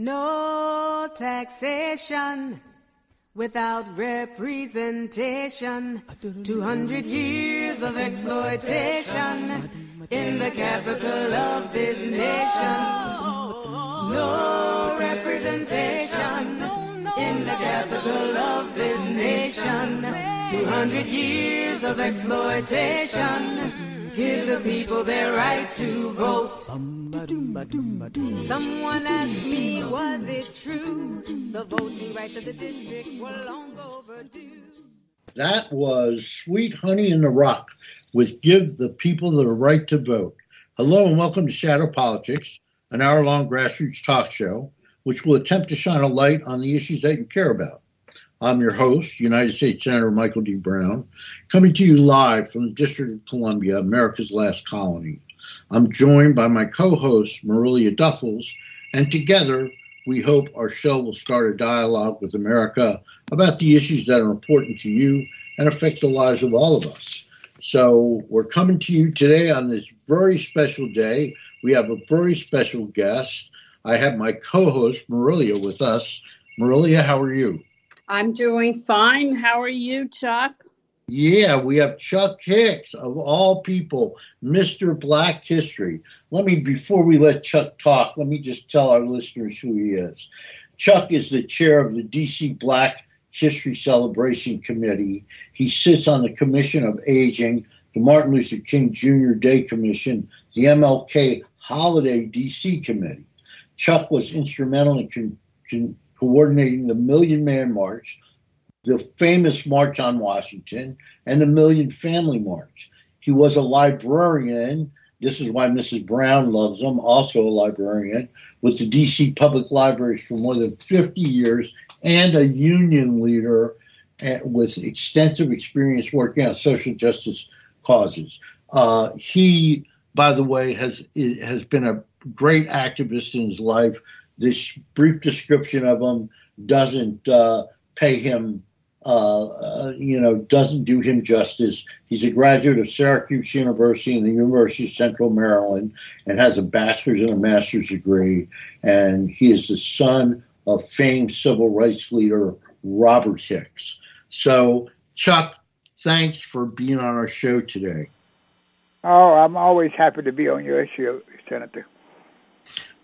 No taxation without representation. 200 years of exploitation in the capital of this nation. No representation in the capital of this nation. 200 years of exploitation. Give the people their right to vote. Someone asked me, was it true? The voting rights of the district were long overdue. That was Sweet Honey in the Rock with Give the People the Right to Vote. Hello and welcome to Shadow Politics, an hour long grassroots talk show which will attempt to shine a light on the issues that you care about. I'm your host, United States Senator Michael D. Brown, coming to you live from the District of Columbia, America's last colony. I'm joined by my co host, Marilia Duffels, and together we hope our show will start a dialogue with America about the issues that are important to you and affect the lives of all of us. So we're coming to you today on this very special day. We have a very special guest. I have my co-host Marilia with us. Marilia, how are you? I'm doing fine. How are you, Chuck? Yeah, we have Chuck Hicks of all people, Mr. Black History. Let me before we let Chuck talk, let me just tell our listeners who he is. Chuck is the chair of the DC Black History Celebration Committee. He sits on the Commission of Aging, the Martin Luther King Jr. Day Commission, the MLK Holiday DC Committee. Chuck was instrumental in con- con- coordinating the Million Man March, the famous March on Washington, and the Million Family March. He was a librarian. This is why Mrs. Brown loves him, also a librarian, with the DC Public Libraries for more than 50 years and a union leader eh, with extensive experience working on social justice causes. Uh, he, by the way, has has been a great activist in his life. This brief description of him doesn't uh, pay him, uh, uh, you know, doesn't do him justice. He's a graduate of Syracuse University and the University of Central Maryland and has a bachelor's and a master's degree. And he is the son of famed civil rights leader Robert Hicks. So, Chuck, thanks for being on our show today. Oh, I'm always happy to be on your show, Senator.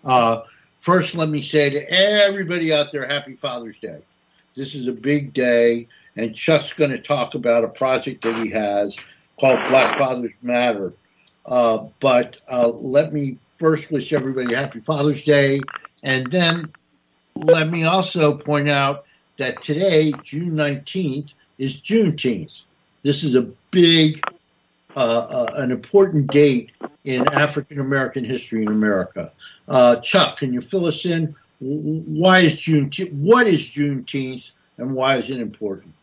Uh, first, let me say to everybody out there, Happy Father's Day. This is a big day, and Chuck's going to talk about a project that he has called Black Fathers Matter. Uh, but uh, let me first wish everybody Happy Father's Day, and then let me also point out that today, June 19th, is Juneteenth. This is a big, uh, uh an important date in African American history in America. Uh, Chuck, can you fill us in? Why is Juneteenth? What is Juneteenth, and why is it important?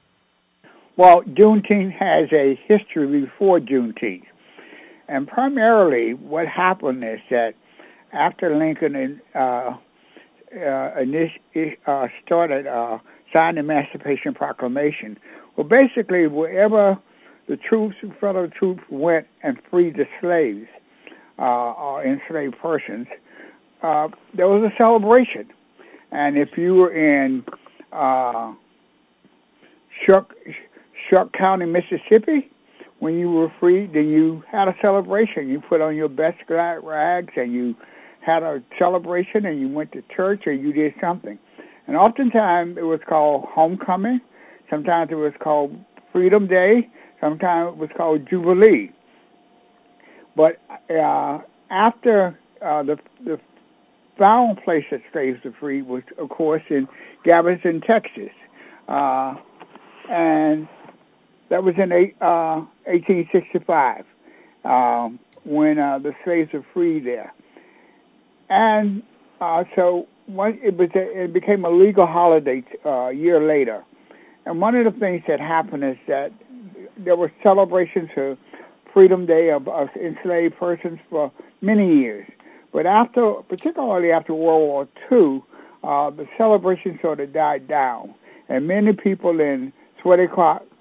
Well, Juneteenth has a history before Juneteenth, and primarily what happened is that after Lincoln uh, uh, uh, started uh, signed the Emancipation Proclamation, well, basically wherever the troops, federal troops went and freed the slaves or enslaved persons, uh, there was a celebration. And if you were in uh, Shuck, Shuck County, Mississippi, when you were free, then you had a celebration. You put on your best rags and you had a celebration and you went to church or you did something. And oftentimes it was called homecoming. Sometimes it was called Freedom Day. Sometimes it was called Jubilee. But uh, after uh, the the found place that slaves were free was, of course, in Galveston, Texas. Uh, and that was in eight, uh, 1865 um, when uh, the slaves were free there. And uh, so one, it, was a, it became a legal holiday uh, a year later. And one of the things that happened is that there were celebrations of Freedom Day of, of enslaved persons for many years. But after, particularly after World War II, uh, the celebration sort of died down, and many people in Sweaty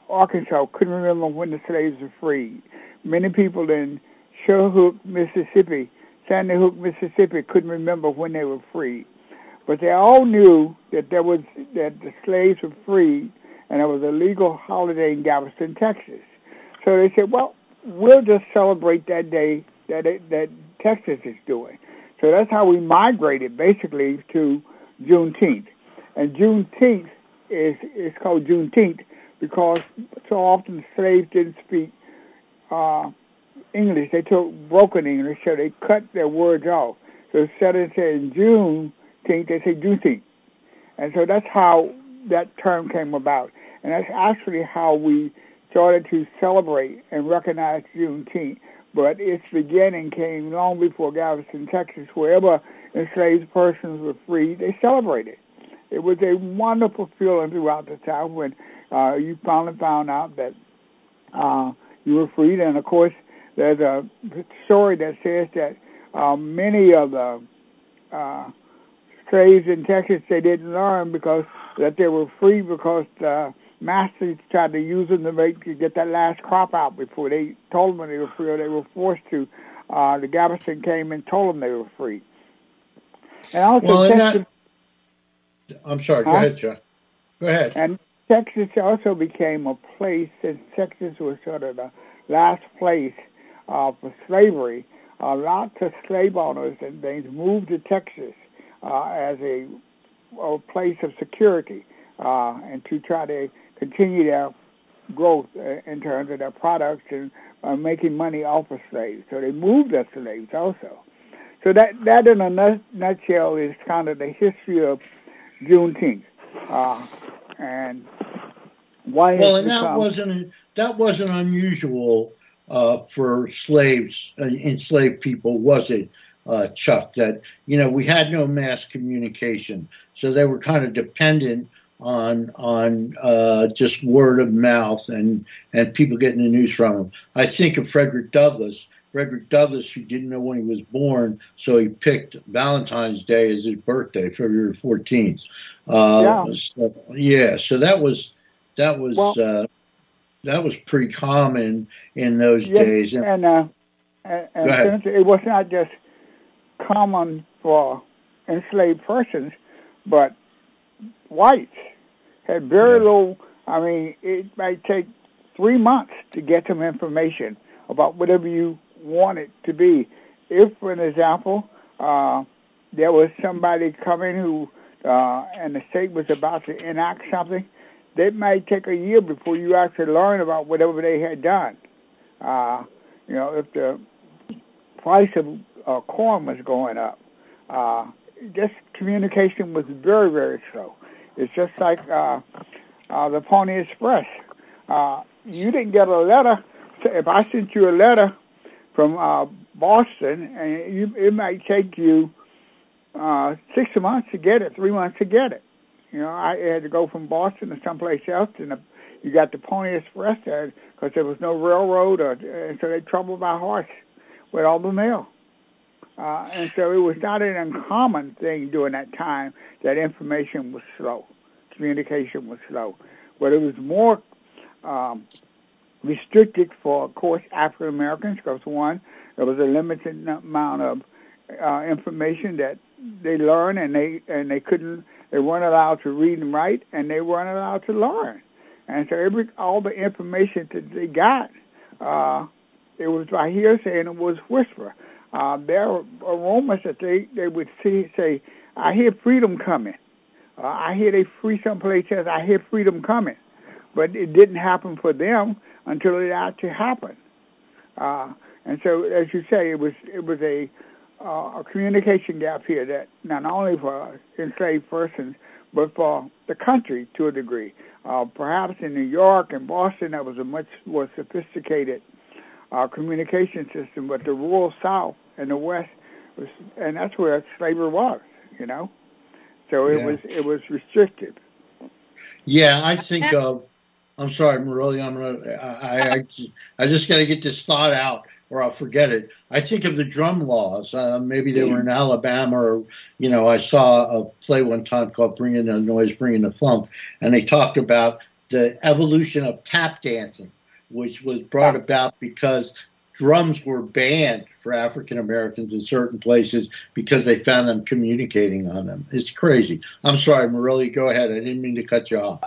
Arkansas couldn't remember when the slaves were freed. Many people in Sherhook, Mississippi, Sandy Hook, Mississippi couldn't remember when they were freed. but they all knew that there was that the slaves were free, and it was a legal holiday in Galveston, Texas. So they said, well, we'll just celebrate that day that it, that Texas is doing. So that's how we migrated basically to Juneteenth. And Juneteenth is is called Juneteenth because so often slaves didn't speak uh, English. They took broken English, so they cut their words off. So instead of saying Juneteenth, they say Juneteenth. And so that's how that term came about. And that's actually how we started to celebrate and recognize Juneteenth. But its beginning came long before Galveston, Texas. Wherever enslaved persons were free, they celebrated. It was a wonderful feeling throughout the South when uh, you finally found out that uh, you were freed. And of course, there's a story that says that uh, many of the uh, slaves in Texas they didn't learn because that they were free because the masters tried to use them to make to get that last crop out before they told them they were free or they were forced to. Uh, the Galveston came and told them they were free. And also, well, Texas, that, I'm sorry. Go ahead, John. Go ahead. And Texas also became a place since Texas was sort of the last place uh, for slavery. Uh, lots of slave owners and things moved to Texas uh, as a, a place of security uh, and to try to continue their growth uh, in terms of their products and uh, making money off of slaves. So they moved their slaves also. So that that in a nutshell is kind of the history of Juneteenth. Uh, and why well, and that wasn't that wasn't unusual uh, for slaves, uh, enslaved people, was it, uh, Chuck? That you know we had no mass communication, so they were kind of dependent on on uh, just word of mouth and and people getting the news from them. I think of Frederick Douglass. Frederick Douglass, who didn't know when he was born, so he picked Valentine's Day as his birthday, February 14th. Uh, yeah. So, yeah. So that was that was well, uh, that was pretty common in those yes, days. And, and, uh, and, and it was not just common for enslaved persons, but whites had very yeah. low. I mean, it might take three months to get some information about whatever you want it to be. If, for an example, uh, there was somebody coming who, uh, and the state was about to enact something, it might take a year before you actually learn about whatever they had done. Uh, you know, if the price of uh, corn was going up, uh, just communication was very, very slow. It's just like uh, uh, the Pony Express. Uh, you didn't get a letter. If I sent you a letter from uh, Boston, and you, it might take you uh, six months to get it, three months to get it. You know, I had to go from Boston to someplace else, and the, you got the Pony Express there because there was no railroad, or, and so they traveled by horse with all the mail. Uh, and so it was not an uncommon thing during that time that information was slow, communication was slow. But it was more um, restricted for, of course, African Americans because one, there was a limited amount of uh, information that they learned, and they and they couldn't, they weren't allowed to read and write, and they weren't allowed to learn. And so every all the information that they got, uh, it was by hearsay and it was whisper. Uh, there are rumors that they, they would see, say, I hear freedom coming. Uh, I hear they free someplace else. I hear freedom coming. But it didn't happen for them until it actually happened. Uh, and so, as you say, it was it was a uh, a communication gap here that not only for enslaved persons, but for the country to a degree. Uh, perhaps in New York and Boston, that was a much more sophisticated uh, communication system, but the rural South and the West was, and that's where slavery was, you know. So it yeah. was it was restricted. Yeah, I think of. I'm sorry, Marily. I'm gonna. I I, I just got to get this thought out, or I'll forget it. I think of the drum laws. Uh, maybe they were in Alabama, or you know, I saw a play one time called "Bringing the Noise, Bringing the Funk," and they talked about the evolution of tap dancing, which was brought about because drums were banned for African Americans in certain places because they found them communicating on them. It's crazy. I'm sorry, Morelli, go ahead. I didn't mean to cut you off.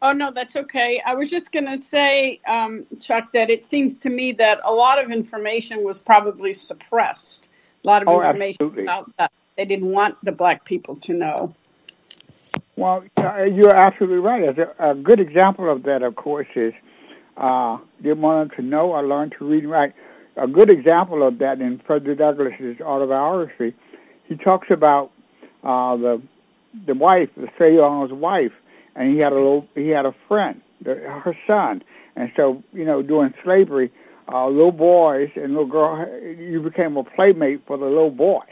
Oh, no, that's okay. I was just going to say, um, Chuck, that it seems to me that a lot of information was probably suppressed. A lot of Oh, information absolutely. about that. They didn't want the black people to know. Well, you're absolutely right. A, a good example of that, of course, is uh, didn't want them to know I learned to read and write. A good example of that in Frederick Douglass's autobiography, he talks about uh, the the wife, the slave owner's wife, and he had a little, he had a friend, the, her son, and so you know during slavery, uh, little boys and little girl, you became a playmate for the little boy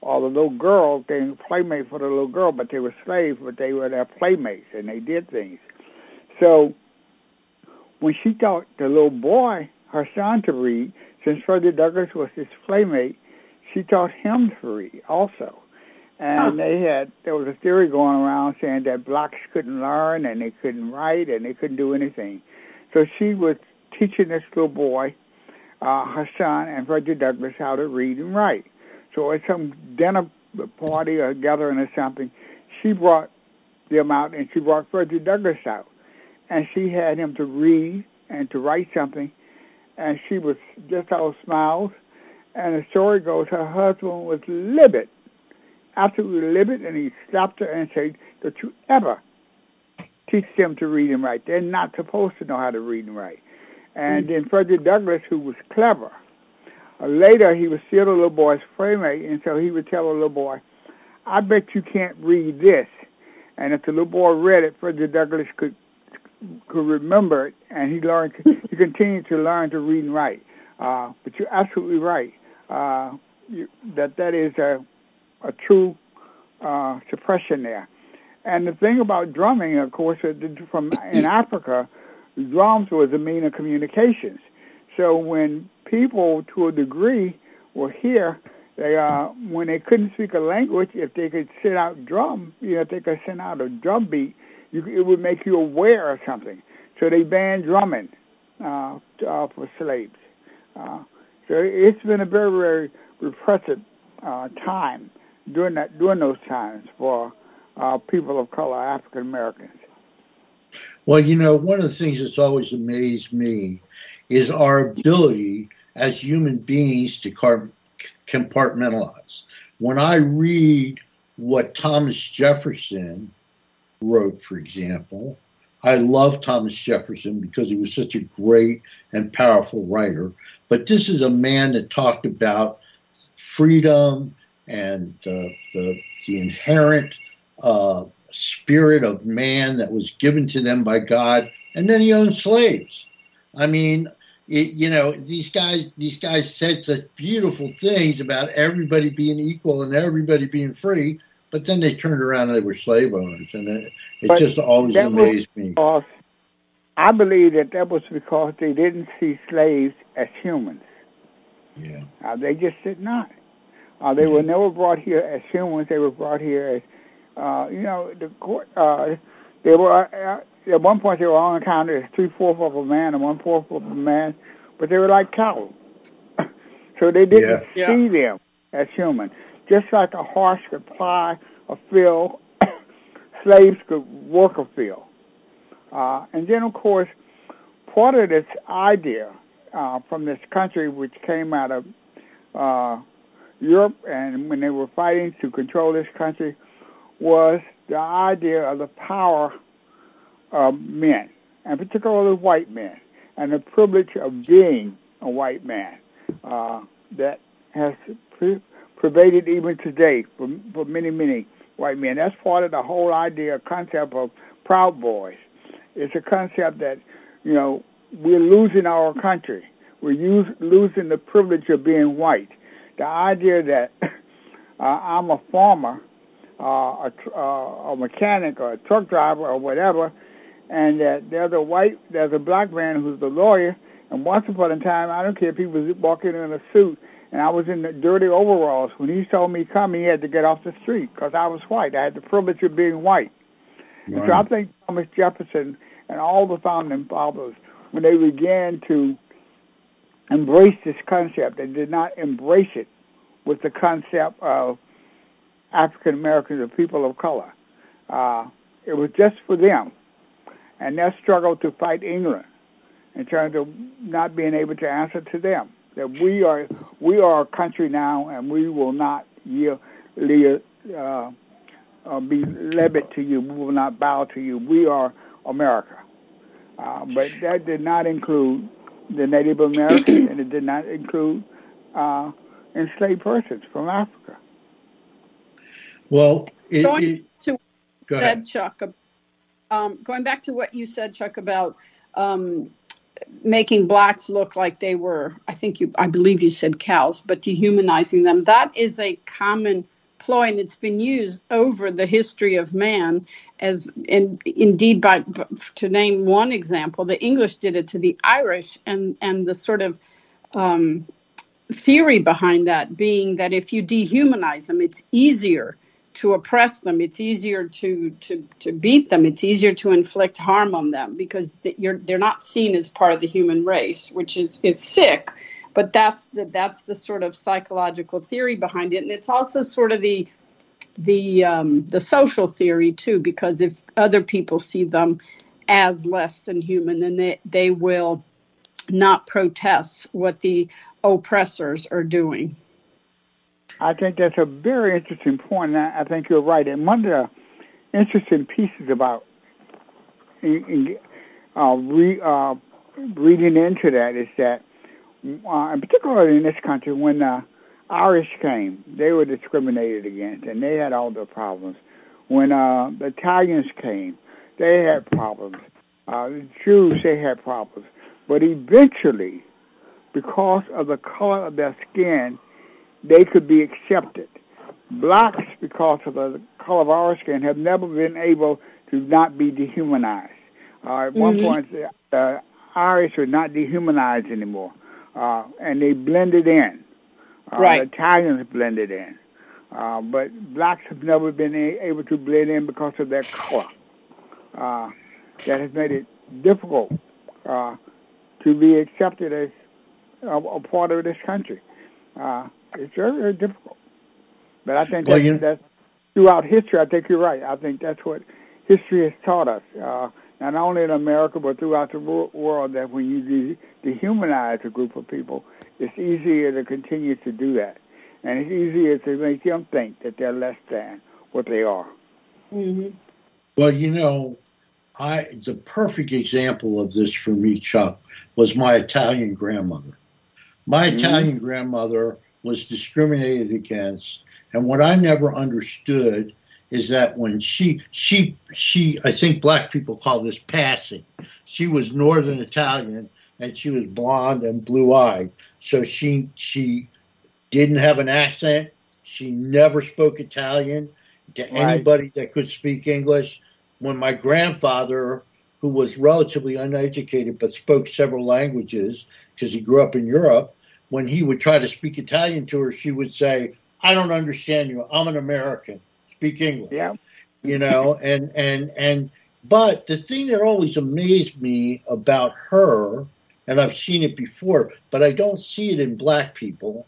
or the little girl became a playmate for the little girl, but they were slaves, but they were their playmates and they did things. So when she taught the little boy, her son, to read, since Frederick Douglass was his playmate, she taught him to read also. And Huh. they had there was a theory going around saying that blacks couldn't learn and they couldn't write and they couldn't do anything. So she was teaching this little boy, uh, her son, and Frederick Douglass how to read and write. So at some dinner party or gathering or something, she brought them out and she brought Frederick Douglass out. And she had him to read and to write something. And she was just all smiles. And the story goes her husband was livid, absolutely livid, and he slapped her and said, Don't you ever teach them to read and write. They're not supposed to know how to read and write. And then Frederick Douglass, who was clever, uh, later, he was still a little boy's playmate, and so he would tell a little boy, I bet you can't read this. And if the little boy read it, Frederick Douglass could could remember it, and he learned. he continued to learn to read and write. Uh, but you're absolutely right uh, you, that that is a a true uh, suppression there. And the thing about drumming, of course, that from in Africa, drums was a mean of communications. So when people, to a degree, were here, they uh, when they couldn't speak a language, if they could send out drum, you know, if they could send out a drum beat, you, it would make you aware of something. So they banned drumming uh, uh, for slaves. Uh, so it's been a very, very repressive uh, time during that during those times for uh, people of color, African Americans. Well, you know, one of the things that's always amazed me is our ability as human beings to compartmentalize. When I read what Thomas Jefferson wrote, for example, I love Thomas Jefferson because he was such a great and powerful writer. But this is a man that talked about freedom and the, the, the inherent uh, spirit of man that was given to them by God, and then he owned slaves. I mean, it, you know, these guys these guys said such beautiful things about everybody being equal and everybody being free, but then they turned around and they were slave owners, and it, it just always that amazed me. Because I believe that that was because they didn't see slaves as humans. Yeah, Uh, they just did not. Uh, they were never brought here as humans. They were brought here as, uh, you know, the court. Uh, they were uh, at one point they were only counted as three fourths of a man and one fourth of a man, but they were like cattle. so they didn't Yeah. see them as human. Just like a horse could ply a field, slaves could work a field. Uh, and then, of course, part of this idea uh, from this country, which came out of uh, Europe, and when they were fighting to control this country, was the idea of the power of men, and particularly white men, and the privilege of being a white man uh, that has pervaded even today for, for many, many white men. That's part of the whole idea, concept of Proud Boys. It's a concept that, you know, we're losing our country. We're use, losing the privilege of being white. The idea that uh, I'm a farmer, uh, a, uh, a mechanic, or a truck driver, or whatever, and that there's a white, there's a black man who's the lawyer, and once upon a time, I don't care if he was walking in a suit, and I was in the dirty overalls. When he saw me coming, he had to get off the street because I was white. I had the privilege of being white. And so I think Thomas Jefferson and all the founding fathers, when they began to embrace this concept. They did not embrace it with the concept of African Americans or people of color. Uh, it was just for them. And their struggle to fight England in terms of not being able to answer to them. That we are we are a country now, and we will not yield, uh, uh, be levied to you. We will not bow to you. We are America. Uh, but that did not include the Native Americans, and it did not include uh, enslaved persons from Africa. Well, it, going it, to go said Chuck, um, going back to what you said, Chuck, about um, making blacks look like they were, I think you, I believe you said cows, but dehumanizing them. That is a common ploy, and it's been used over the history of man. As and indeed, by to name one example, the English did it to the Irish, and and the sort of um, theory behind that being that if you dehumanize them, it's easier to oppress them. It's easier to to to beat them. It's easier to inflict harm on them because they're not seen as part of the human race, which is is sick. But that's the that's the sort of psychological theory behind it, and it's also sort of the the um, the social theory too. Because if other people see them as less than human, then they they will not protest what the oppressors are doing. I think that's a very interesting point, and I, think you're right. And one of the interesting pieces about in, in, uh, re, uh, reading into that is that, uh, and particularly in this country, when the Irish came, they were discriminated against, and they had all the problems. When uh, the Italians came, they had problems. Uh, the Jews, they had problems. But eventually, because of the color of their skin, they could be accepted. Blacks, because of the color of our skin, have never been able to not be dehumanized. Uh, at mm-hmm. one point, the uh, Irish were not dehumanized anymore, uh, and they blended in. Uh, right. Italians blended in. Uh, but blacks have never been a- able to blend in because of their color. Uh, that has made it difficult uh, to be accepted as a, a part of this country. Uh, it's very, very difficult. But I think well, you... that's throughout history. I think you're right. I think that's what history has taught us, uh, not only in America but throughout the world. That when you de- dehumanize a group of people, it's easier to continue to do that, and it's easier to make them think that they're less than what they are. Mm-hmm. Well, you know, I the perfect example of this for me, Chuck, was my Italian grandmother. My mm-hmm. Italian grandmother was discriminated against. And what I never understood is that when she she she I think black people call this passing. She was northern Italian and she was blonde and blue eyed. So she she didn't have an accent. She never spoke Italian to right. anybody that could speak English. When my grandfather, who was relatively uneducated but spoke several languages because he grew up in Europe, when he would try to speak Italian to her, she would say, "I don't understand you. I'm an American. Speak English." Yeah. You know, and and and but the thing that always amazed me about her, and I've seen it before, but I don't see it in black people,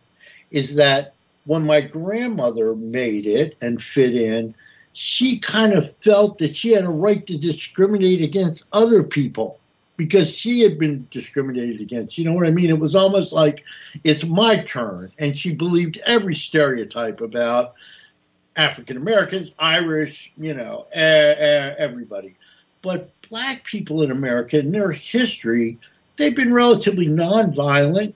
is that when my grandmother made it and fit in, she kind of felt that she had a right to discriminate against other people because she had been discriminated against. You know what I mean? It was almost like it's my turn. And she believed every stereotype about African Americans, Irish, you know, everybody. But black people in America, in their history, they've been relatively nonviolent.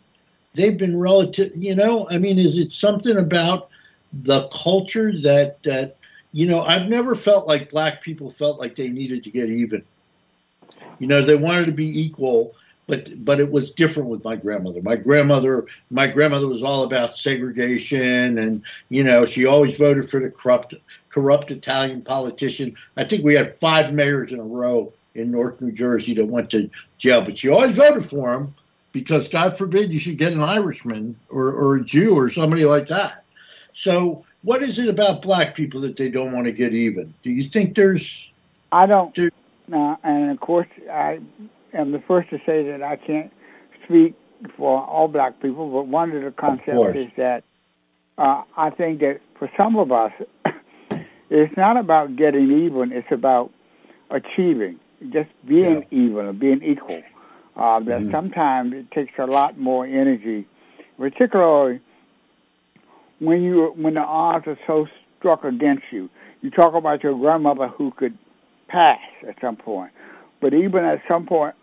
They've been relative, you know, I mean, is it something about the culture that, that, you know, I've never felt like black people felt like they needed to get even. You know, they wanted to be equal, but but it was different with my grandmother. My grandmother, my grandmother was all about segregation, and you know, she always voted for the corrupt corrupt Italian politician. I think we had five mayors in a row in North New Jersey that went to jail, but she always voted for him because God forbid you should get an Irishman or, or a Jew or somebody like that. So, what is it about black people that they don't want to get even? Do you think there's? I don't. There, now, and of course, I am the first to say that I can't speak for all black people, but one of the concepts is that uh, I think that for some of us, it's not about getting even; it's about achieving, just being yeah. even or being equal. Uh, that mm-hmm. sometimes it takes a lot more energy, particularly when you when the odds are so struck against you. You talk about your grandmother who could pass at some point, but even at some point,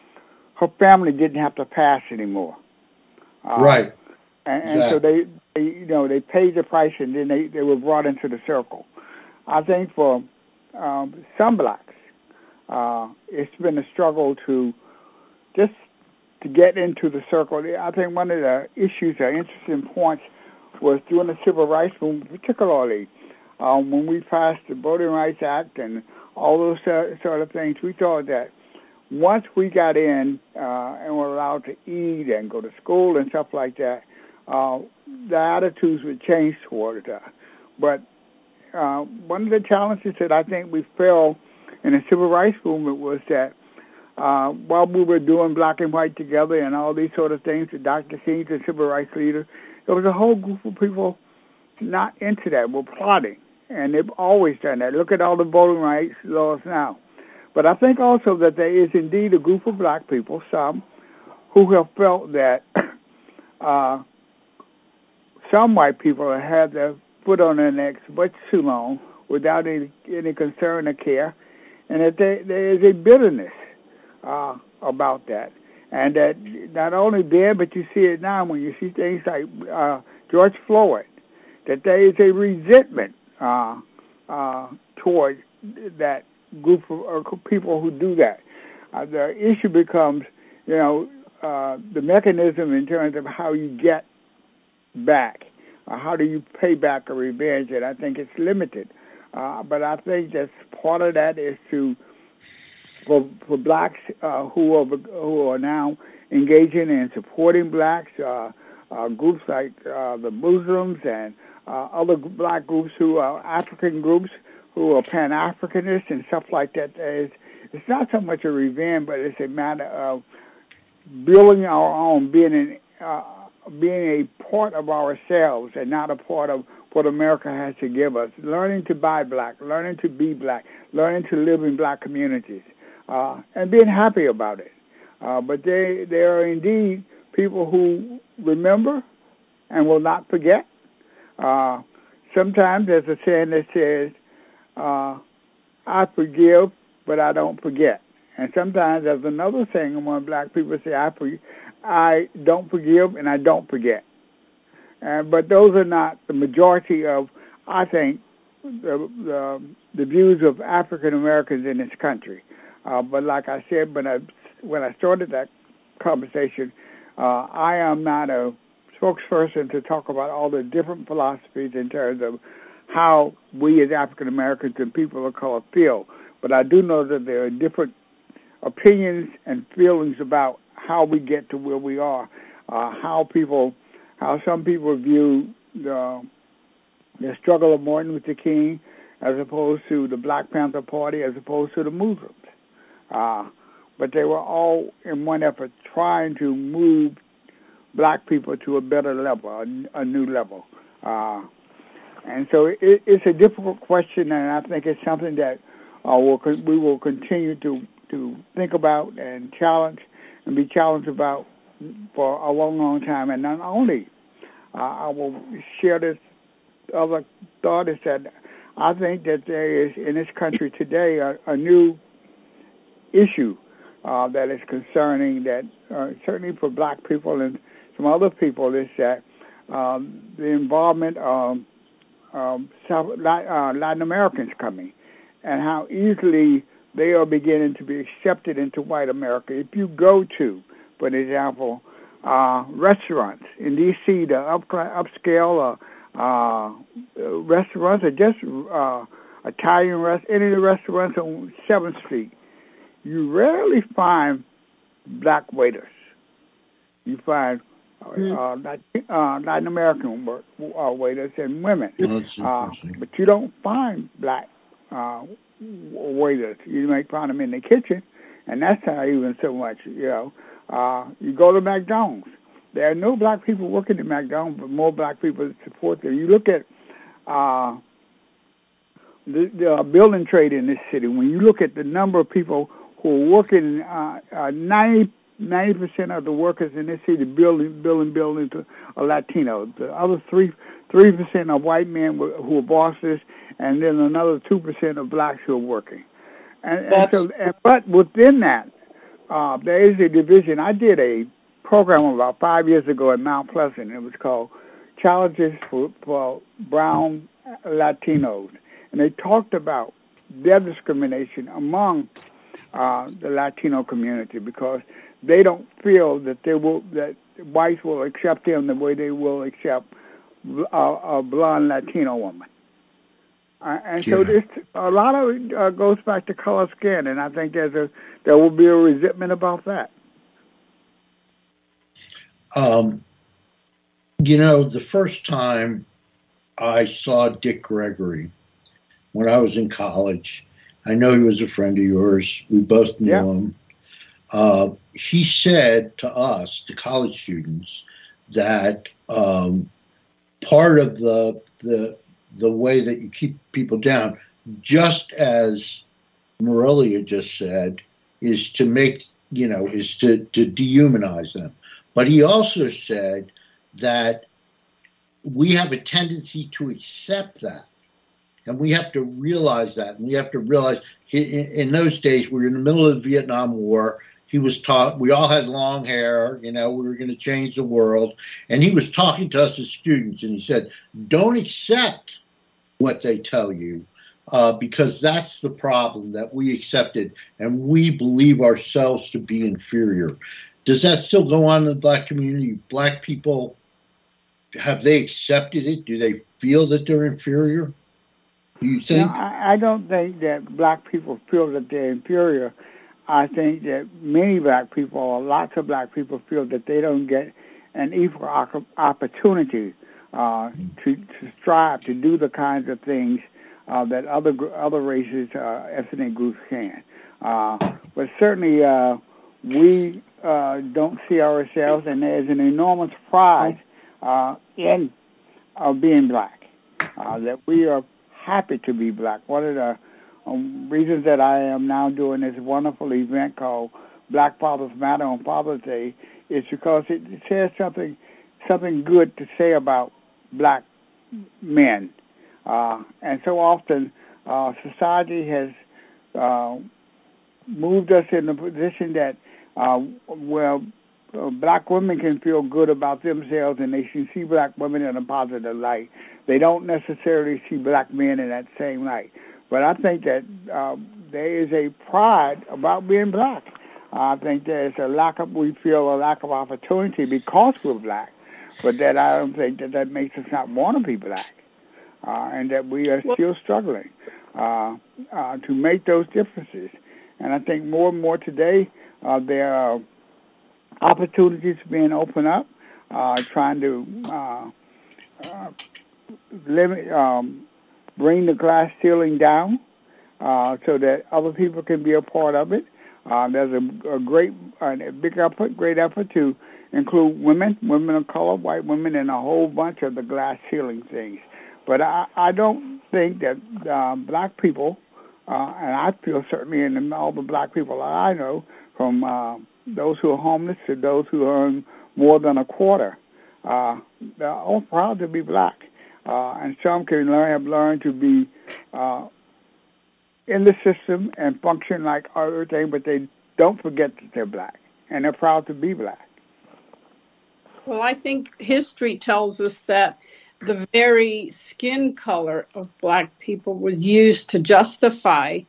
her family didn't have to pass anymore. Uh, right. And, and so they, they, you know, they paid the price, and then they they were brought into the circle. I think for um, some blacks, uh, it's been a struggle to just to get into the circle. I think one of the issues or interesting points was during the Civil Rights Movement, particularly um, when we passed the Voting Rights Act and all those sort of things. We thought that once we got in uh, and were allowed to eat and go to school and stuff like that, uh, the attitudes would change toward us. But uh, one of the challenges that I think we felt in the civil rights movement was that uh, while we were doing black and white together and all these sort of things, the Dr. King's a civil rights leader, there was a whole group of people not into that, were plotting. And they've always done that. Look at all the voting rights laws now. But I think also that there is indeed a group of black people, some, who have felt that uh, some white people have had their foot on their necks much too long without any, any concern or care, and that there, there is a bitterness uh, about that. And that not only there, but you see it now when you see things like uh, George Floyd, that there is a resentment uh, uh, that group of uh, people who do that. Uh, the issue becomes, you know, uh, the mechanism in terms of how you get back, uh, how do you pay back a revenge, and I think it's limited. Uh, but I think that part of that is to for for blacks uh, who are who are now engaging and supporting blacks, uh, uh, groups like uh, the Muslims and uh, other black groups who are African groups who are Pan Africanists and stuff like that. It's, it's not so much a revenge, but it's a matter of building our own, being an, uh, being a part of ourselves and not a part of what America has to give us. Learning to buy black, learning to be black, learning to live in black communities uh, and being happy about it. Uh, but they, there are indeed people who remember and will not forget. Uh, sometimes there's a saying that says, uh, I forgive, but I don't forget. And sometimes there's another saying when black people say, I, for, I don't forgive and I don't forget. Uh, but those are not the majority of, I think, the, the, the views of African Americans in this country. Uh, but like I said, when I when I started that conversation, uh, I am not a spokesperson to talk about all the different philosophies in terms of how we as African Americans and people of color feel. But I do know that there are different opinions and feelings about how we get to where we are, uh, how people, how some people view the the struggle of Martin Luther King as opposed to the Black Panther Party, as opposed to the Muslims. Uh, but they were all in one effort trying to move black people to a better level, a, a new level. Uh, and so it, it's a difficult question, and I think it's something that uh, we'll, we will continue to, to think about and challenge and be challenged about for a long, long time. And not only, uh, I will share this other thought is that I think that there is in this country today a, a new issue uh, that is concerning that uh, certainly for black people and some other people is that um, the involvement of um, South, uh, Latin Americans coming and how easily they are beginning to be accepted into white America. If you go to, for example, uh, restaurants in D.C., the up, upscale uh, uh, restaurants are just uh, Italian rest, any of the restaurants on Seventh Street you rarely find black waiters. You find uh, mm. uh, uh, Latin American uh, waiters and women, uh, but you don't find black uh, waiters. You may find them in the kitchen, and that's not even so much, you know. Uh, you go to McDonald's. There are no black people working at McDonald's, but more black people support them. You look at uh, the, the uh, building trade in this city. When you look at the number of people who are working, uh, uh, 90 percent of the workers in this city building building buildings are Latino. The other three three percent are white men who are bosses, and then another two percent of blacks who are working. And, and so, and, but within that, uh, there is a division. I did a program about five years ago at Mount Pleasant. It was called Challenges for, for Brown Latinos, and they talked about their discrimination among uh, the Latino community because they don't feel that they will that whites will accept them the way they will accept a, a blonde Latino woman. Uh, and yeah. so this a lot of it uh, goes back to color skin, and I think there's a there will be a resentment about that. Um, you know, the first time I saw Dick Gregory when I was in college, I know he was a friend of yours. We both knew yeah. him. Uh, he said to us, to college students, that um, part of the the the way that you keep people down, just as Marilia just said, is to make you know is to to dehumanize them. But he also said that we have a tendency to accept that. And we have to realize that. And we have to realize in, those days, we were in the middle of the Vietnam War. He was taught, we all had long hair, you know, we were going to change the world. And he was talking to us as students, and he said, don't accept what they tell you. Uh, because that's the problem that we accepted and we believe ourselves to be inferior. Does that still go on in the black community? Black people, have they accepted it? Do they feel that they're inferior? Do you think? No, I, I don't think that black people feel that they're inferior. I think that many black people, or lots of black people, feel that they don't get an equal opportunity uh, to, to strive to do the kinds of things uh, that other other races, uh, ethnic groups can. Uh, but certainly, uh, we uh, don't see ourselves, and there's an enormous pride uh, in uh, being black. Uh, that we are happy to be black. One of the um, reasons that I am now doing this wonderful event called Black Fathers Matter on Father's Day is because it says something something good to say about black men. Uh, and so often, uh, society has uh, moved us in a position that uh, where uh, black women can feel good about themselves and they can see black women in a positive light. They don't necessarily see black men in that same light. But I think that uh, there is a pride about being black. I think there's a lack of, we feel a lack of opportunity because we're black, but that I don't think that that makes us not want to be black, uh, and that we are still struggling uh, uh, to make those differences. And I think more and more today, uh, there are opportunities being opened up, uh, trying to uh, uh, limit, um, bring the glass ceiling down uh, so that other people can be a part of it. Uh, there's a, a great, a big effort, great effort to include women, women of color, white women, and a whole bunch of the glass ceiling things. But I, I don't think that uh, black people, uh, and I feel certainly in all the black people that I know, from uh, those who are homeless to those who earn more than a quarter, uh, they're all proud to be black. Uh, and some can learn, have learned to be uh, in the system and function like everything, but they don't forget that they're black, and they're proud to be black. Well, I think history tells us that the very skin color of black people was used to justify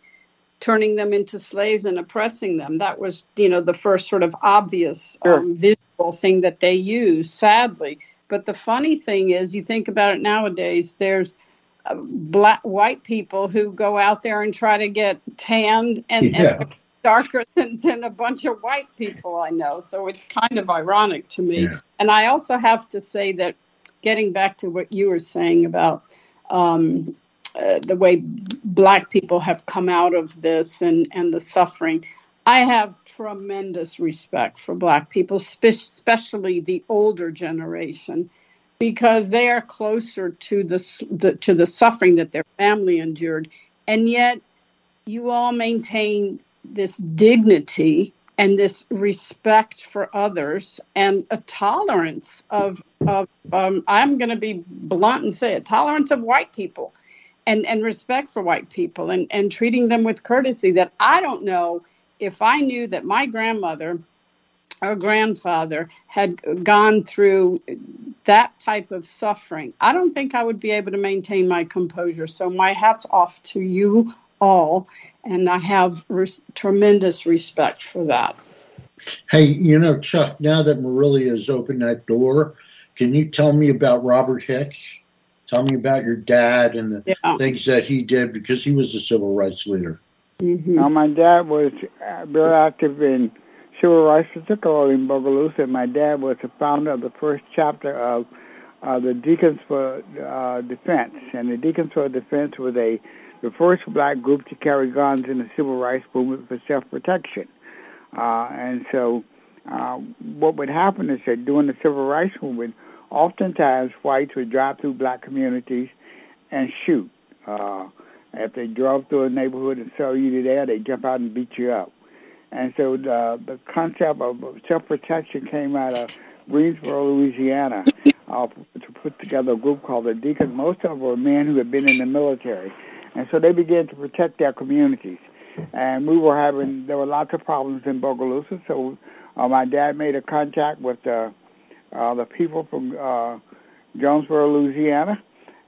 turning them into slaves and oppressing them. That was, you know, the first sort of obvious sure. um, visual thing that they used, sadly. But the funny thing is, you think about it nowadays, there's uh, black white people who go out there and try to get tanned and, yeah. and darker than, than a bunch of white people I know. So it's kind of ironic to me. Yeah. And I also have to say that getting back to what you were saying about um, uh, the way black people have come out of this and, and the suffering, I have tremendous respect for black people, especially the older generation, because they are closer to the, to the suffering that their family endured, and yet you all maintain this dignity and this respect for others and a tolerance of of um, I'm going to be blunt and say it tolerance of white people and and respect for white people and and treating them with courtesy that I don't know if I knew that my grandmother or grandfather had gone through that type of suffering I don't think I would be able to maintain my composure so my hats off to you all and I have res- tremendous respect for that Hey, you know, Chuck, now that Marilia has opened that door, can you tell me about Robert Hicks? Tell me about your dad and the yeah. things that he did because he was a civil rights leader. Mm-hmm. Now, my dad was uh, very active in civil rights, particularly in Bogalusa. My dad was the founder of the first chapter of uh, the Deacons for uh, Defense, and the Deacons for Defense was a the first black group to carry guns in the civil rights movement for self-protection. Uh, and so, uh, what would happen is that during the civil rights movement, oftentimes whites would drive through black communities and shoot. Uh, if they drove through a neighborhood and saw you there, they jump out and beat you up. And so the, the concept of self-protection came out of Greensboro, Louisiana, uh, to put together a group called the Deacons. Most of them were men who had been in the military. And so they began to protect their communities. And we were having, there were lots of problems in Bogalusa. So uh, my dad made a contact with the uh, the people from uh, Jonesboro, Louisiana,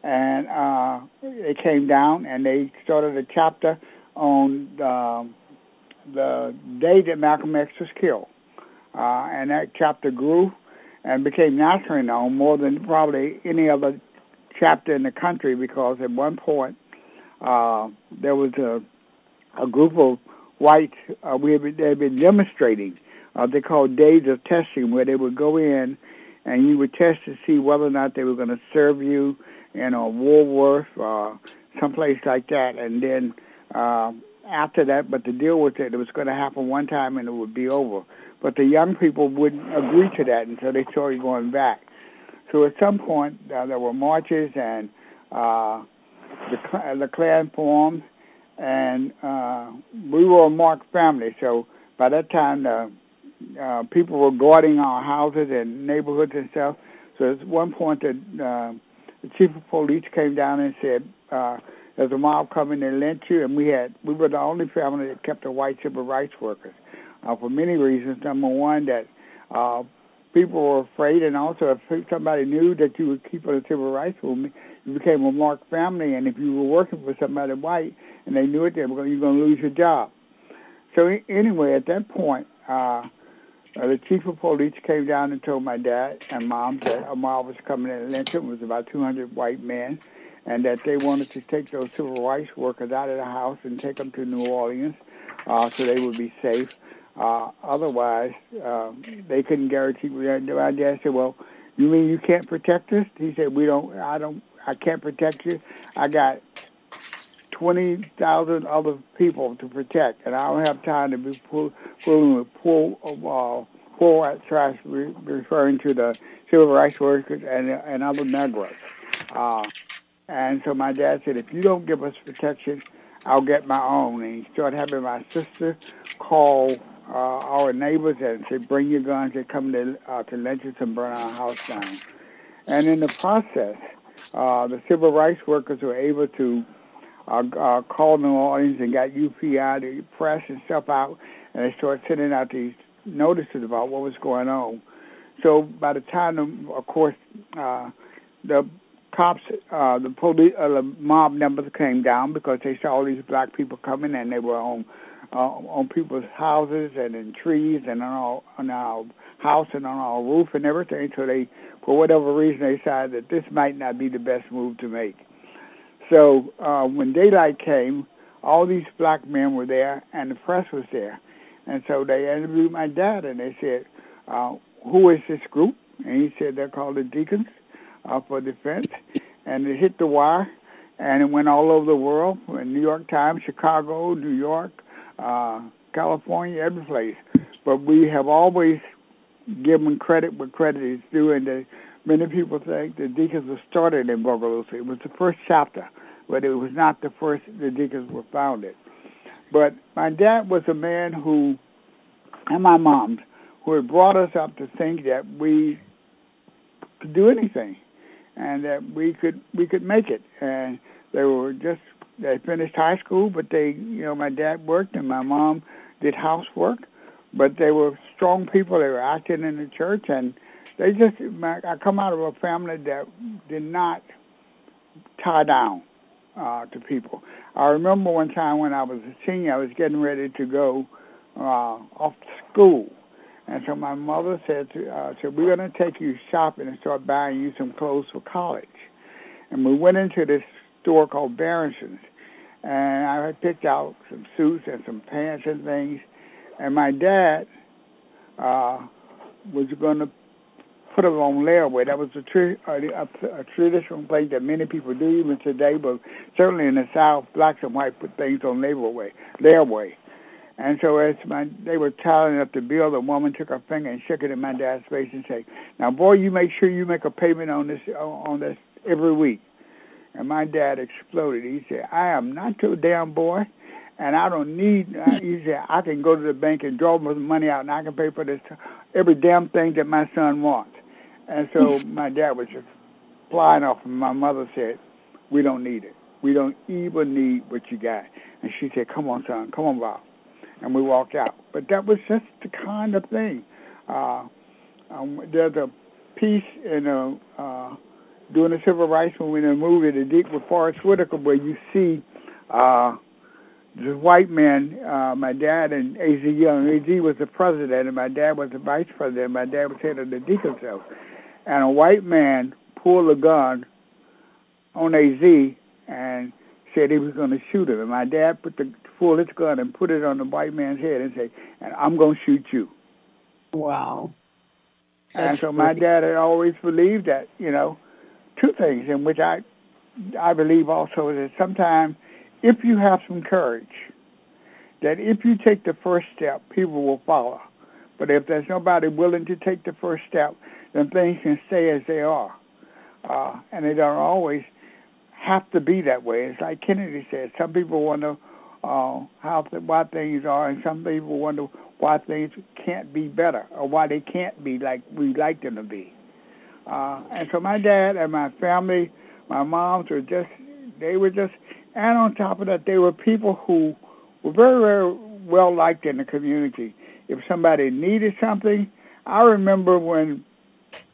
and uh, they came down and they started a chapter on uh, the day that Malcolm X was killed, uh, and that chapter grew and became nationally known more than probably any other chapter in the country because at one point uh, there was a a group of whites uh, we had been, they had been demonstrating. Uh, they called days of testing, where they would go in and you would test to see whether or not they were going to serve you in a Woolworth, uh, someplace like that, and then uh, after that. But the deal was that it was going to happen one time and it would be over. But the young people wouldn't agree to that, and so they started going back. So at some point, uh, there were marches and uh, the the Klan formed, and uh, we were a marked family. So by that time, the uh, people were guarding our houses and neighborhoods and stuff. So at one point, the, uh, the chief of police came down and said, uh, "There's a mob coming to lynch you." And we had we were the only family that kept the white civil rights workers uh, for many reasons. Number one, that uh, people were afraid, and also if somebody knew that you were keeping the civil rights movement, you became a marked family, and if you were working for somebody white and they knew it, they were going, you're going to lose your job. So anyway, at that point, uh, uh, the chief of police came down and told my dad and mom that a mob was coming in Lincoln. It was about 200 white men, and that they wanted to take those civil rights workers out of the house and take them to New Orleans uh, so they would be safe. Uh, otherwise, uh, they couldn't guarantee. My dad said, "Well, you mean you can't protect us?" He said, "We don't. I don't. I can't protect you. I got 20,000 other people to protect, and I don't have time to be fooling with poor, uh, poor white trash, re- referring to the civil rights workers and, and other Negroes. Uh, and so my dad said, if you don't give us protection, I'll get my own. And he started having my sister call uh, our neighbors and say, bring your guns and come to, uh, to lynch and burn our house down. And in the process, uh, the civil rights workers were able to uh, uh, called New Orleans and got UPI to press and stuff out, and they started sending out these notices about what was going on. So by the time, of course, uh, the cops, uh, the police, uh, the mob numbers came down because they saw all these black people coming, and they were on uh, on people's houses and in trees and on our, on our house and on our roof and everything. So they, for whatever reason, they decided that this might not be the best move to make. So uh, when daylight came, all these black men were there, and the press was there. And so they interviewed my dad, and they said, uh, "Who is this group?" And he said they're called the Deacons uh, for Defense. And it hit the wire, and it went all over the world. In New York Times, Chicago, New York, uh, California, every place. But we have always given credit where credit is due, and the, many people think the deacons were started in Bogalusa. It was the first chapter, but it was not the first the deacons were founded. But my dad was a man who, and my mom, who had brought us up to think that we could do anything, and that we could we could make it. And they were just they finished high school, but they you know my dad worked and my mom did housework, but they were strong people. They were active in the church, and they just I come out of a family that did not tie down uh, to people. I remember one time when I was a senior, I was getting ready to go uh, off to school. And so my mother said, to, uh, so we're going to take you shopping and start buying you some clothes for college. And we went into this store called Baronson's. And I had picked out some suits and some pants and things. And my dad uh, was going to put them on layaway. That was a, tri- a, a, a traditional thing that many people do even today, but certainly in the South, blacks and whites put things on layaway. layaway. And so as my they were tallying up the bill, the woman took her finger and shook it in my dad's face and said, "Now, boy, you make sure you make a payment on this on this every week." And my dad exploded. He said, "I am not your damn boy." and I don't need. Uh, he said I can go to the bank and draw money out, and I can pay for this every damn thing that my son wants. And so my dad was just flying off, and my mother said, "We don't need it. We don't even need what you got." And she said, "Come on, son. Come on, Bob." And we walked out. But that was just the kind of thing. Uh, um, there's a piece in a uh, during the civil rights movement in a movie, The Deep with Forest Whitaker, where you see uh, the white man, uh, my dad and A.Z. Young. A.Z. was the president, and my dad was the vice president. My dad was head of the deacon cell and a white man pulled a gun on AZ and said he was going to shoot him. And my dad put the pulled his gun and put it on the white man's head and said, "And I'm going to shoot you." Wow. That's and so my dad had always believed that, you know, two things in which I I believe also is that sometimes if you have some courage, that if you take the first step, people will follow. But if there's nobody willing to take the first step, then things can stay as they are. Uh, and they don't always have to be that way. It's like Kennedy said, some people wonder uh, how why things are, and some people wonder why things can't be better or why they can't be like we like them to be. Uh, and so my dad and my family, my moms were just, they were just, and on top of that, they were people who were very, very well liked in the community. If somebody needed something, I remember when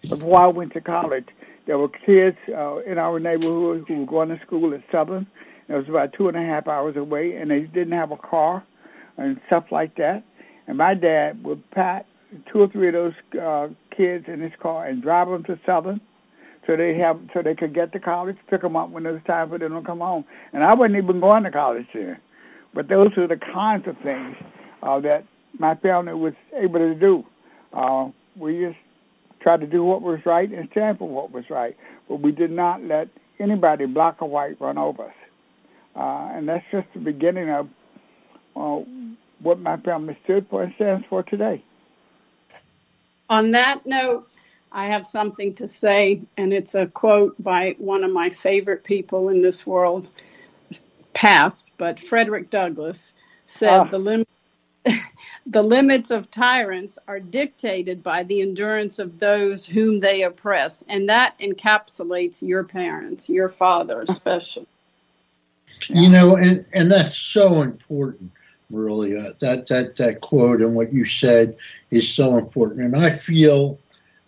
before I went to college, there were kids uh, in our neighborhood who were going to school at Southern. It was about two and a half hours away, and they didn't have a car and stuff like that. And my dad would pack two or three of those uh, kids in his car and drive them to Southern, so they have so they could get to college, pick them up when it was time for them to come home. And I wasn't even going to college then, but those are the kinds of things uh, that my family was able to do. Uh, we just tried to do what was right and stand for what was right. But we did not let anybody, black or white, run over us. Uh, and that's just the beginning of uh, what my family stood for and stands for today. On that note, I have something to say, and it's a quote by one of my favorite people in this world, past, but Frederick Douglass said, ah. "The limit the limits of tyrants are dictated by the endurance of those whom they oppress, and that encapsulates your parents, your father especially. You know, and, and that's so important, Marilia. That that that quote and what you said is so important. And I feel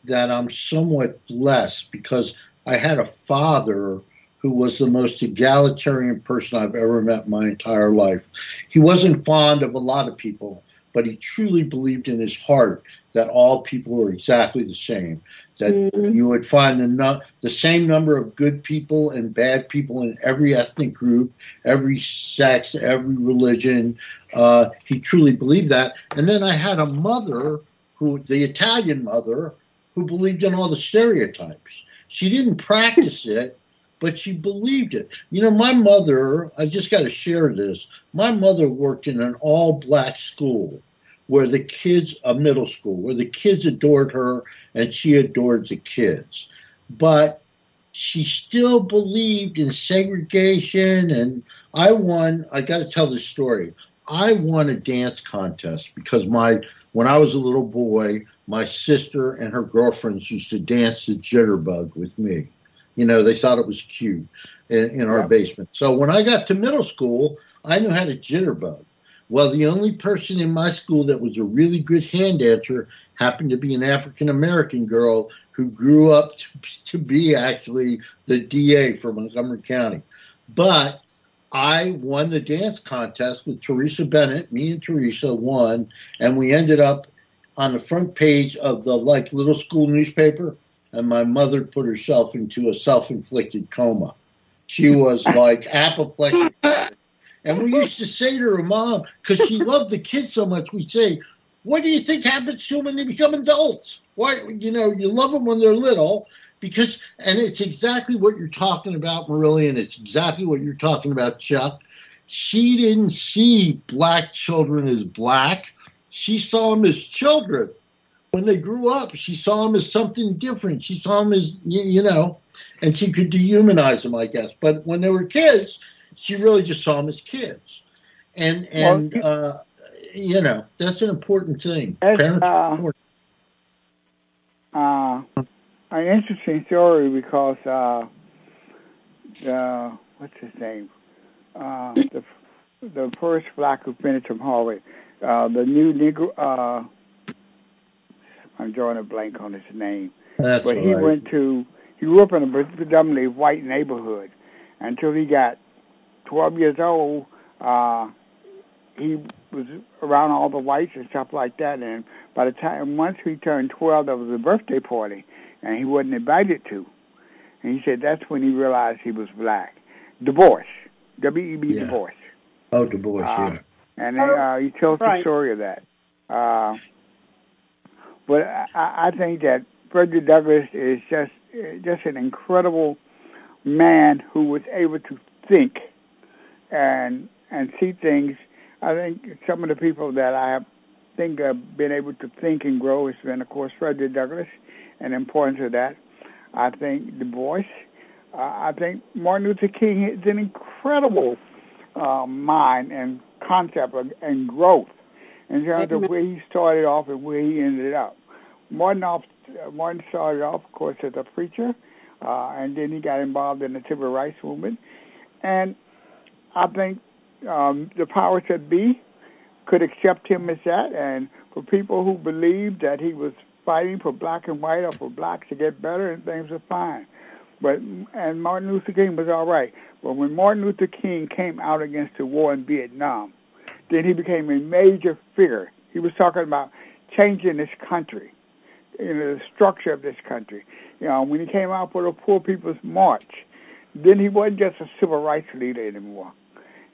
that I'm somewhat blessed because I had a father who was the most egalitarian person I've ever met my entire life. He wasn't fond of a lot of people, but he truly believed in his heart that all people were exactly the same. That mm-hmm. you would find the, no, the same number of good people and bad people in every ethnic group, every sex, every religion. Uh, he truly believed that. And then I had a mother who, the Italian mother, who believed in all the stereotypes. She didn't practice it, but she believed it. You know, my mother, I just got to share this. My mother worked in an all black school where the kids, a middle school, where the kids adored her and she adored the kids. But she still believed in segregation. And I won, I got to tell this story. I won a dance contest because my, when I was a little boy, my sister and her girlfriends used to dance the jitterbug with me. You know, they thought it was cute in, in our basement. So when I got to middle school, I knew how to jitterbug. Well, the only person in my school that was a really good hand dancer happened to be an African American girl who grew up to, to, be actually the DA for Montgomery County. But I won the dance contest with Teresa Bennett. Me and Teresa won, and we ended up on the front page of the like little school newspaper. And my mother put herself into a self-inflicted coma. She was like apoplectic. And we used to say to her mom, because she loved the kids so much, we'd say, What do you think happens to them when they become adults? Why, you know, you love them when they're little, because, and it's exactly what you're talking about, Marilia. and it's exactly what you're talking about, Chuck. She didn't see black children as black. She saw them as children. When they grew up, she saw him as something different. She saw him as, you know, and she could dehumanize him, I guess. But when they were kids, she really just saw him as kids. And, and, well, uh, you know, that's an important thing. Parents uh, important. Uh, an interesting story because uh, the what's his name, uh, the the first black who finished from Harvard, uh, the new Negro. I'm drawing a blank on his name, That's but right. he went to he grew up in a predominantly white neighborhood until he got 12 years old. Uh, he was around all the whites and stuff like that, and by the time once he turned 12, there was a birthday party, and he wasn't invited to. And he said that's when he realized he was black. Du Bois, W-E-B Yeah. Du Bois. Oh, Du Bois, Uh, yeah. And then, uh, he tells the Right. story of that. Uh, but I, I think that Frederick Douglass is just just an incredible man who was able to think and and see things. I think some of the people that I think have been able to think and grow has been, of course, Frederick Douglass, and the importance of that. I think Du Bois. Uh, I think Martin Luther King is an incredible uh, mind and concept of, and growth in terms of where he started off and where he ended up. Martin, off, Martin started off, of course, as a preacher, uh, and then he got involved in the civil rights movement. And I think um, the powers that be could accept him as that, and for people who believed that he was fighting for black and white or for blacks to get better and things were fine. But and Martin Luther King was all right. But when Martin Luther King came out against the war in Vietnam, then he became a major figure. He was talking about changing this country, you know, the structure of this country. You know, when he came out for the Poor People's March, then he wasn't just a civil rights leader anymore.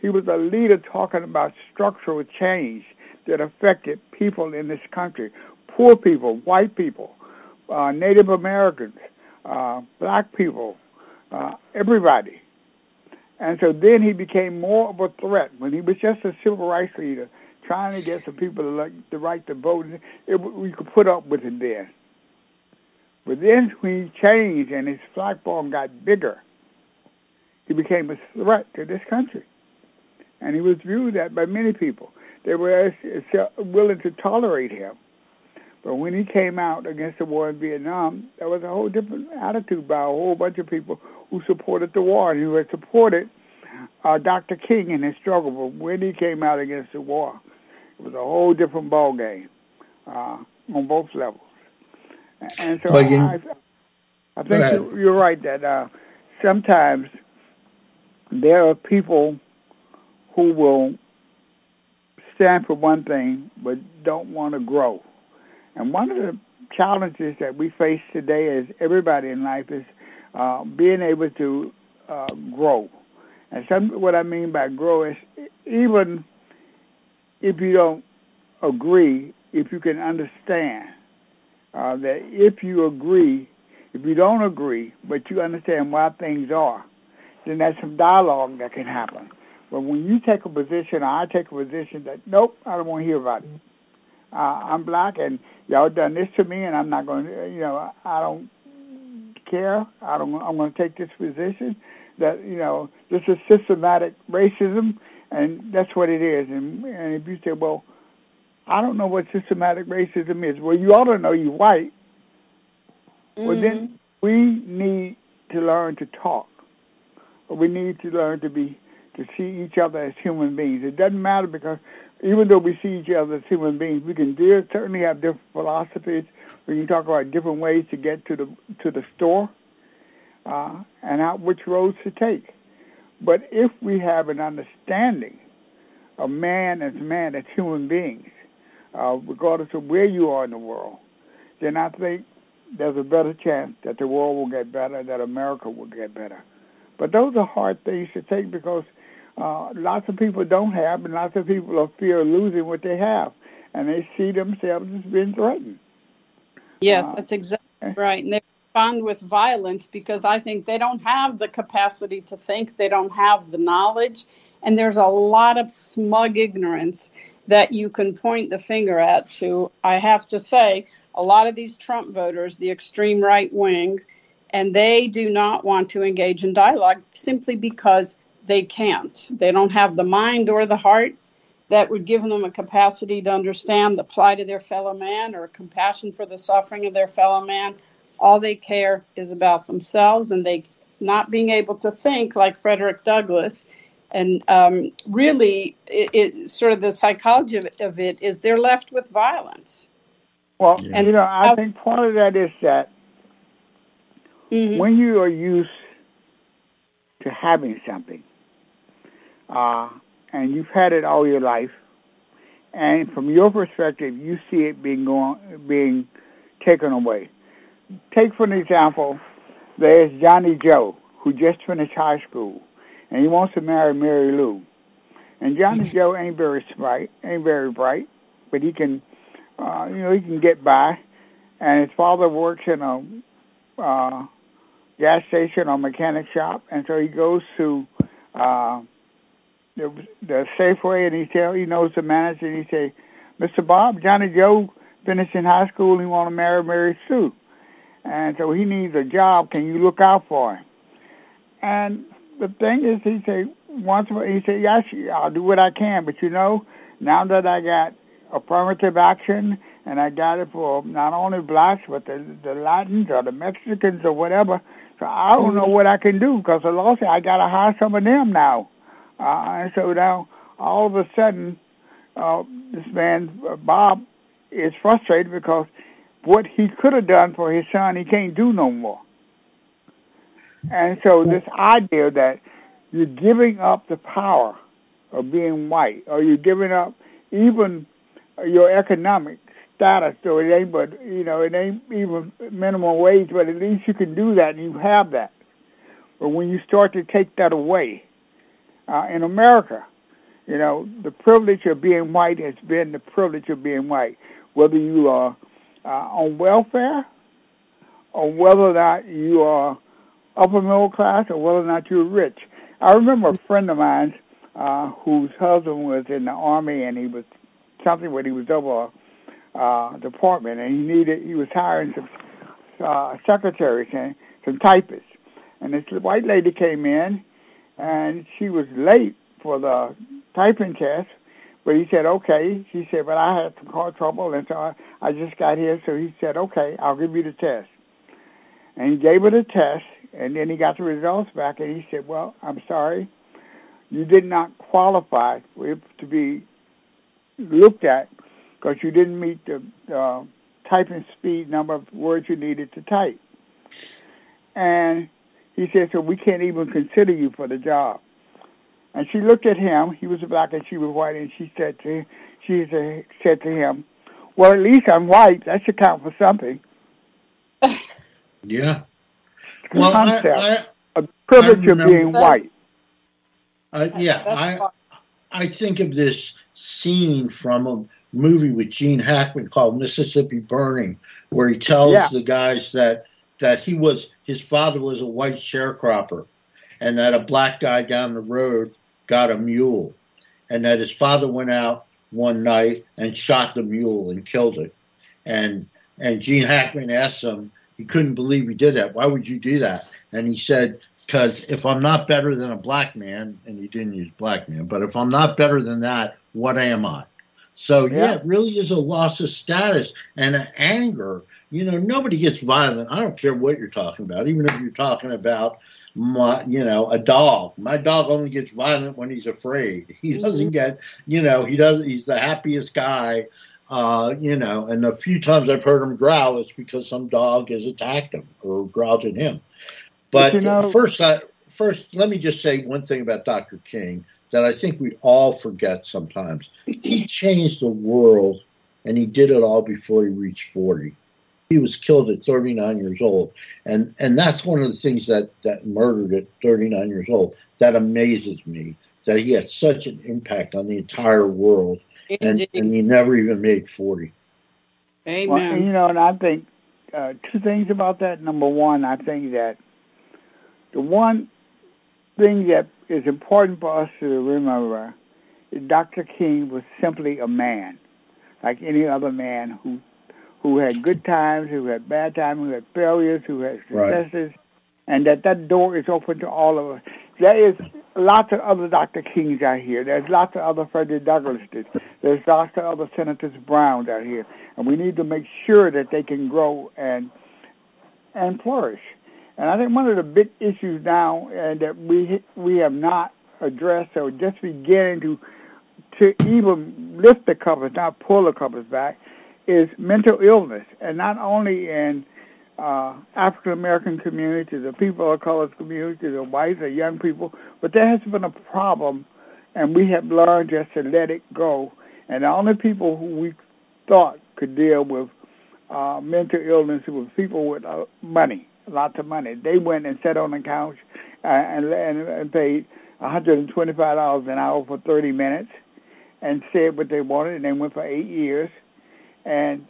He was a leader talking about structural change that affected people in this country, poor people, white people, uh, Native Americans, uh, black people, uh, everybody. And so then he became more of a threat when he was just a civil rights leader trying to get some people to like, the right to vote. It, we could put up with it then. But then when he changed and his platform got bigger, he became a threat to this country. And he was viewed that by many people. They were willing to tolerate him. But when he came out against the war in Vietnam, there was a whole different attitude by a whole bunch of people who supported the war and who had supported uh, Dr. King in his struggle. But when he came out against the war, it was a whole different ball game uh, on both levels. And so Well, you- I, I think you're right that uh, sometimes there are people who will stand for one thing but don't want to grow. And one of the challenges that we face today as everybody in life is uh, being able to uh, grow. And some what I mean by grow is even if you don't agree, if you can understand uh, that if you agree, if you don't agree, but you understand why things are, then there's some dialogue that can happen. But when you take a position, or I take a position that nope, I don't want to hear about it. Uh, I'm black, and y'all done this to me, and I'm not going to, you know, I don't care. I don't. I'm going to take this position that you know this is systematic racism, and that's what it is. And and if you say, well, I don't know what systematic racism is, well, you ought to know you're white. Mm-hmm. Well, then we need to learn to talk. We need to learn to be to see each other as human beings. It doesn't matter because even though we see each other as human beings, we can certainly have different philosophies. We can talk about different ways to get to the to the store, uh, and how, which roads to take. But if we have an understanding of man as man as human beings, uh, regardless of where you are in the world, then I think there's a better chance that the world will get better, that America will get better. But those are hard things to take because uh, lots of people don't have, and lots of people are fear of losing what they have, and they see themselves as being threatened. Yes, uh, that's exactly eh. right. And they respond with violence because I think they don't have the capacity to think, they don't have the knowledge, and there's a lot of smug ignorance that you can point the finger at to. I have to say, a lot of these Trump voters, the extreme right wing, and they do not want to engage in dialogue simply because they can't. They don't have the mind or the heart that would give them a capacity to understand the plight of their fellow man or compassion for the suffering of their fellow man. All they care is about themselves and they not being able to think like Frederick Douglass. And um, really, it, it, sort of the psychology of it, of it is they're left with violence. Well, and, you know, I think part of that is that mm-hmm. when you are used to having something, uh, and you've had it all your life, and from your perspective, you see it being going, being taken away. Take for an example, there's Johnny Joe who just finished high school, and he wants to marry Mary Lou. And Johnny Joe ain't very smart, ain't very bright, but he can, uh, you know, he can get by. And his father works in a uh, gas station or mechanic shop, and so he goes to uh, the, the Safeway, and he tell he knows the manager, and he say, "Mr. Bob, Johnny Joe finished in high school. He want to marry Mary Sue, and so he needs a job. Can you look out for him?" And the thing is, he say once he said, "Yes, I'll do what I can, but you know, now that I got affirmative action." And I got it for not only blacks, but the, the Latins or the Mexicans or whatever. So I don't know mm-hmm. what I can do because the law said I got to hire some of them now. Uh, and so now, all of a sudden, uh, this man, uh, Bob, is frustrated because what he could have done for his son, he can't do no more. And so this idea that you're giving up the power of being white, or you're giving up even your economic status, so it ain't but you know it ain't even minimum wage, but at least you can do that and you have that. But when you start to take that away, uh, in America. You know, the privilege of being white has been the privilege of being white, whether you are uh, on welfare or whether or not you are upper middle class or whether or not you're rich. I remember a friend of mine uh, whose husband was in the army and he was something when he was over a uh, department and he needed he was hiring some uh, secretaries and some typists. And this white lady came in and she was late for the typing test. But he said, okay. She said, but I had some car trouble, and so I, I just got here. So he said, okay, I'll give you the test. And he gave her the test, and then he got the results back, and he said, well, I'm sorry, you did not qualify to be looked at because you didn't meet the uh, typing speed number of words you needed to type. And he said, so we can't even consider you for the job. And she looked at him. He was black and she was white, and she said to she said to him, "Well, at least I'm white. That should count for something." yeah. The well, concept I, I, of privilege of being white. Uh, yeah, I I think of this scene from a movie with Gene Hackman called Mississippi Burning, where he tells yeah. the guys that that he was his father was a white sharecropper, and that a black guy down the road got a mule, and that his father went out one night and shot the mule and killed it. And and Gene Hackman asked him, he couldn't believe he did that. Why would you do that? And he said, because if I'm not better than a black man, and he didn't use black man, but if I'm not better than that, what am I? So yeah, yeah it really is a loss of status and an anger. You know, nobody gets violent. I don't care what you're talking about, even if you're talking about my, you know, a dog. My dog only gets violent when he's afraid. He mm-hmm. doesn't get, you know, he does. He's the happiest guy, uh, you know. And a few times I've heard him growl, it's because some dog has attacked him or growled at him. But, but you know, first, I, first, let me just say one thing about Dr. King that I think we all forget sometimes. He changed the world, and he did it all before he reached 40 he was killed at 39 years old, and and that's one of the things that that murdered at 39 years old that amazes me that he had such an impact on the entire world, and and he never even made 40. Amen. Well, you know, and I think uh, two things about that. Number one, I think that the one thing that is important for us to remember is Dr. King was simply a man, like any other man who who had good times, who had bad times, who had failures, who had successes, right. and that that door is open to all of us. There is lots of other Dr. Kings out here. There's lots of other Frederick Douglasses. There's lots of other Senators Brown out here, and we need to make sure that they can grow and and flourish. And I think one of the big issues now, and that we we have not addressed, or just beginning to to even lift the covers, not pull the covers back, is mental illness, and not only in uh, African American community, the people of color community, the whites, the young people, but there has been a problem, and we have learned just to let it go. And the only people who we thought could deal with uh, mental illness were people with uh, money, lots of money. They went and sat on the couch uh, and, and, and paid $125 an hour for 30 minutes and said what they wanted, and they went for eight years and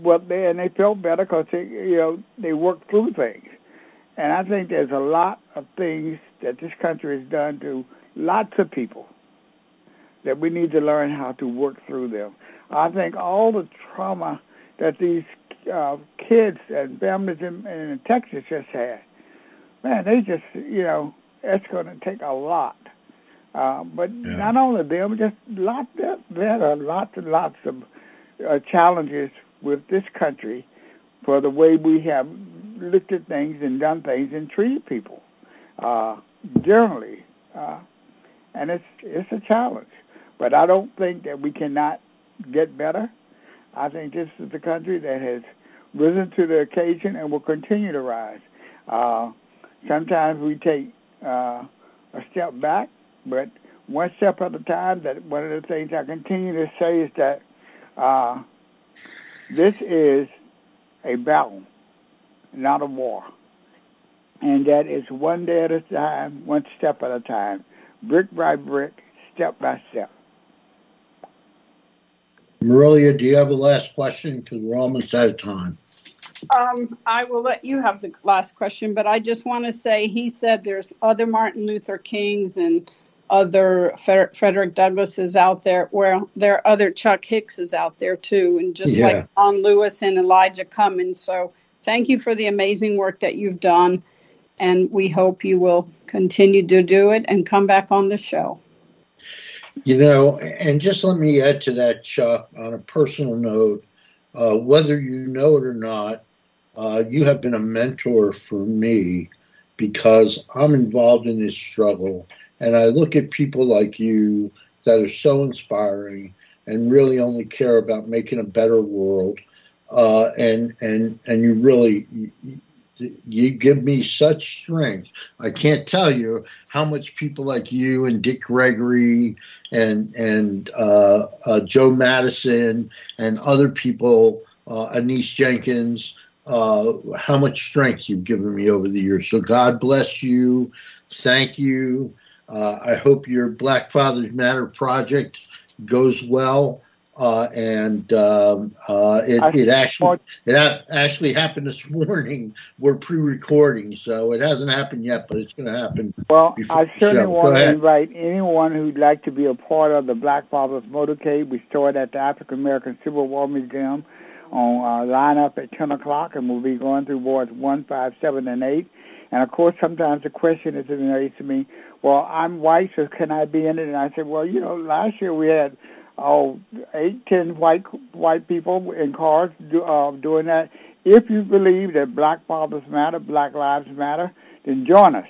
what they and they felt better because they you know they worked through things. And I think there's a lot of things that this country has done to lots of people that we need to learn how to work through them. I think all the trauma that these uh, kids and families in, in Texas just had, man, they just you know it's going to take a lot. Uh, but yeah. not only them, just lots. There are lots and lots of uh, challenges with this country for the way we have looked at things and done things and treated people uh, generally, uh, and it's it's a challenge. But I don't think that we cannot get better. I think this is the country that has risen to the occasion and will continue to rise. Uh, sometimes we take uh, a step back, but one step at a time. That one of the things I continue to say is that uh, this is a battle, not a war. And that is one day at a time, one step at a time, brick by brick, step by step. Marilia, do you have a last question? Because we're almost out of time. Um, I will let you have the last question, but I just want to say he said there's other Martin Luther Kings and other Frederick Douglass is out there. Well, there are other Chuck Hickses out there too, and just yeah. like John Lewis and Elijah Cummings. So thank you for the amazing work that you've done, and we hope you will continue to do it and come back on the show. You know, and just let me add to that, Chuck, on a personal note, uh, whether you know it or not, uh, you have been a mentor for me because I'm involved in this struggle and I look at people like you that are so inspiring and really only care about making a better world. Uh, and and and you really you, you, give me such strength. I can't tell you how much people like you and Dick Gregory and and uh, uh, Joe Madison and other people, uh, Anise Jenkins, uh, how much strength you've given me over the years. So God bless you. Thank you. Uh, I hope your Black Fathers Matter project goes well. uh, and um, uh, it, it actually it actually happened this morning. We're pre-recording, so it hasn't happened yet, but it's going to happen. Well, I certainly want to invite anyone who'd like to be a part of the Black Fathers Motorcade. We start at the African American Civil War Museum on uh, line up at 10 o'clock, and we'll be going through wards one, five, seven, and 8. And of course, sometimes the question is raised to me, well, I'm white, so can I be in it? And I said, well, you know, last year we had oh, eight, ten white white people in cars do, uh, doing that. If you believe that Black Fathers Matter, Black Lives Matter, then join us.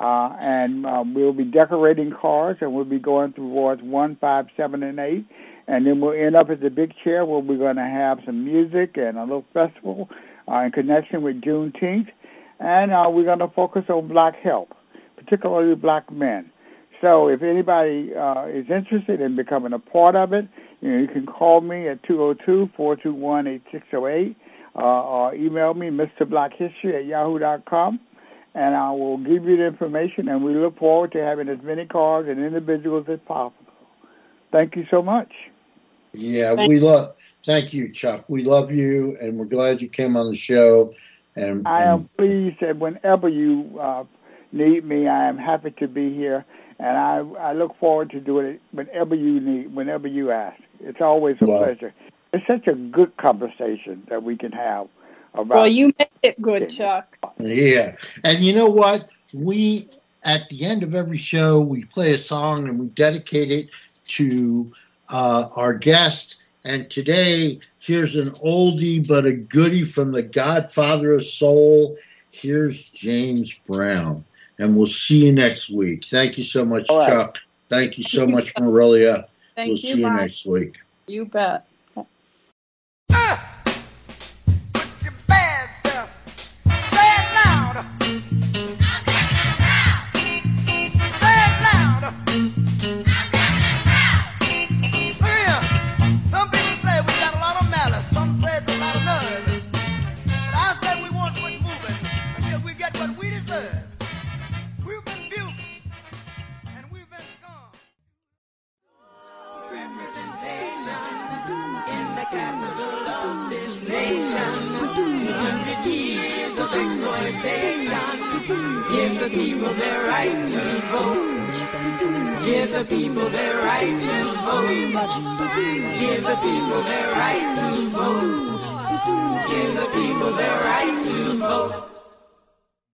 Uh, and um, we'll be decorating cars, and we'll be going through wards one, five, seven, and eight, and then we'll end up at the big chair where we're going to have some music and a little festival uh, in connection with Juneteenth, and uh, we're going to focus on black health, particularly black men. So if anybody uh, is interested in becoming a part of it, you know, you can call me at 202-421-8608 uh, or email me, mrblackhistory at yahoo.com, and I will give you the information, and we look forward to having as many cars and individuals as possible. Thank you so much. Yeah, Thank we love. Thank you, Chuck. We love you, and we're glad you came on the show. And, I am pleased that whenever you uh, need me, I am happy to be here and I I look forward to doing it whenever you need, whenever you ask. It's always a pleasure. It's such a good conversation that we can have about. Well, you made it good, Chuck. Yeah, and you know what? We at the end of every show we play a song and we dedicate it to uh, our guest. And today, here's an oldie but a goodie from the Godfather of Soul. Here's James Brown and we'll see you next week. Thank you so much, Chuck. Thank you so much, Marilia. Thank we'll you, see you next week. You bet. People their right to vote. Give the people their right to vote. Give the people their right to vote. Give the people their right to vote.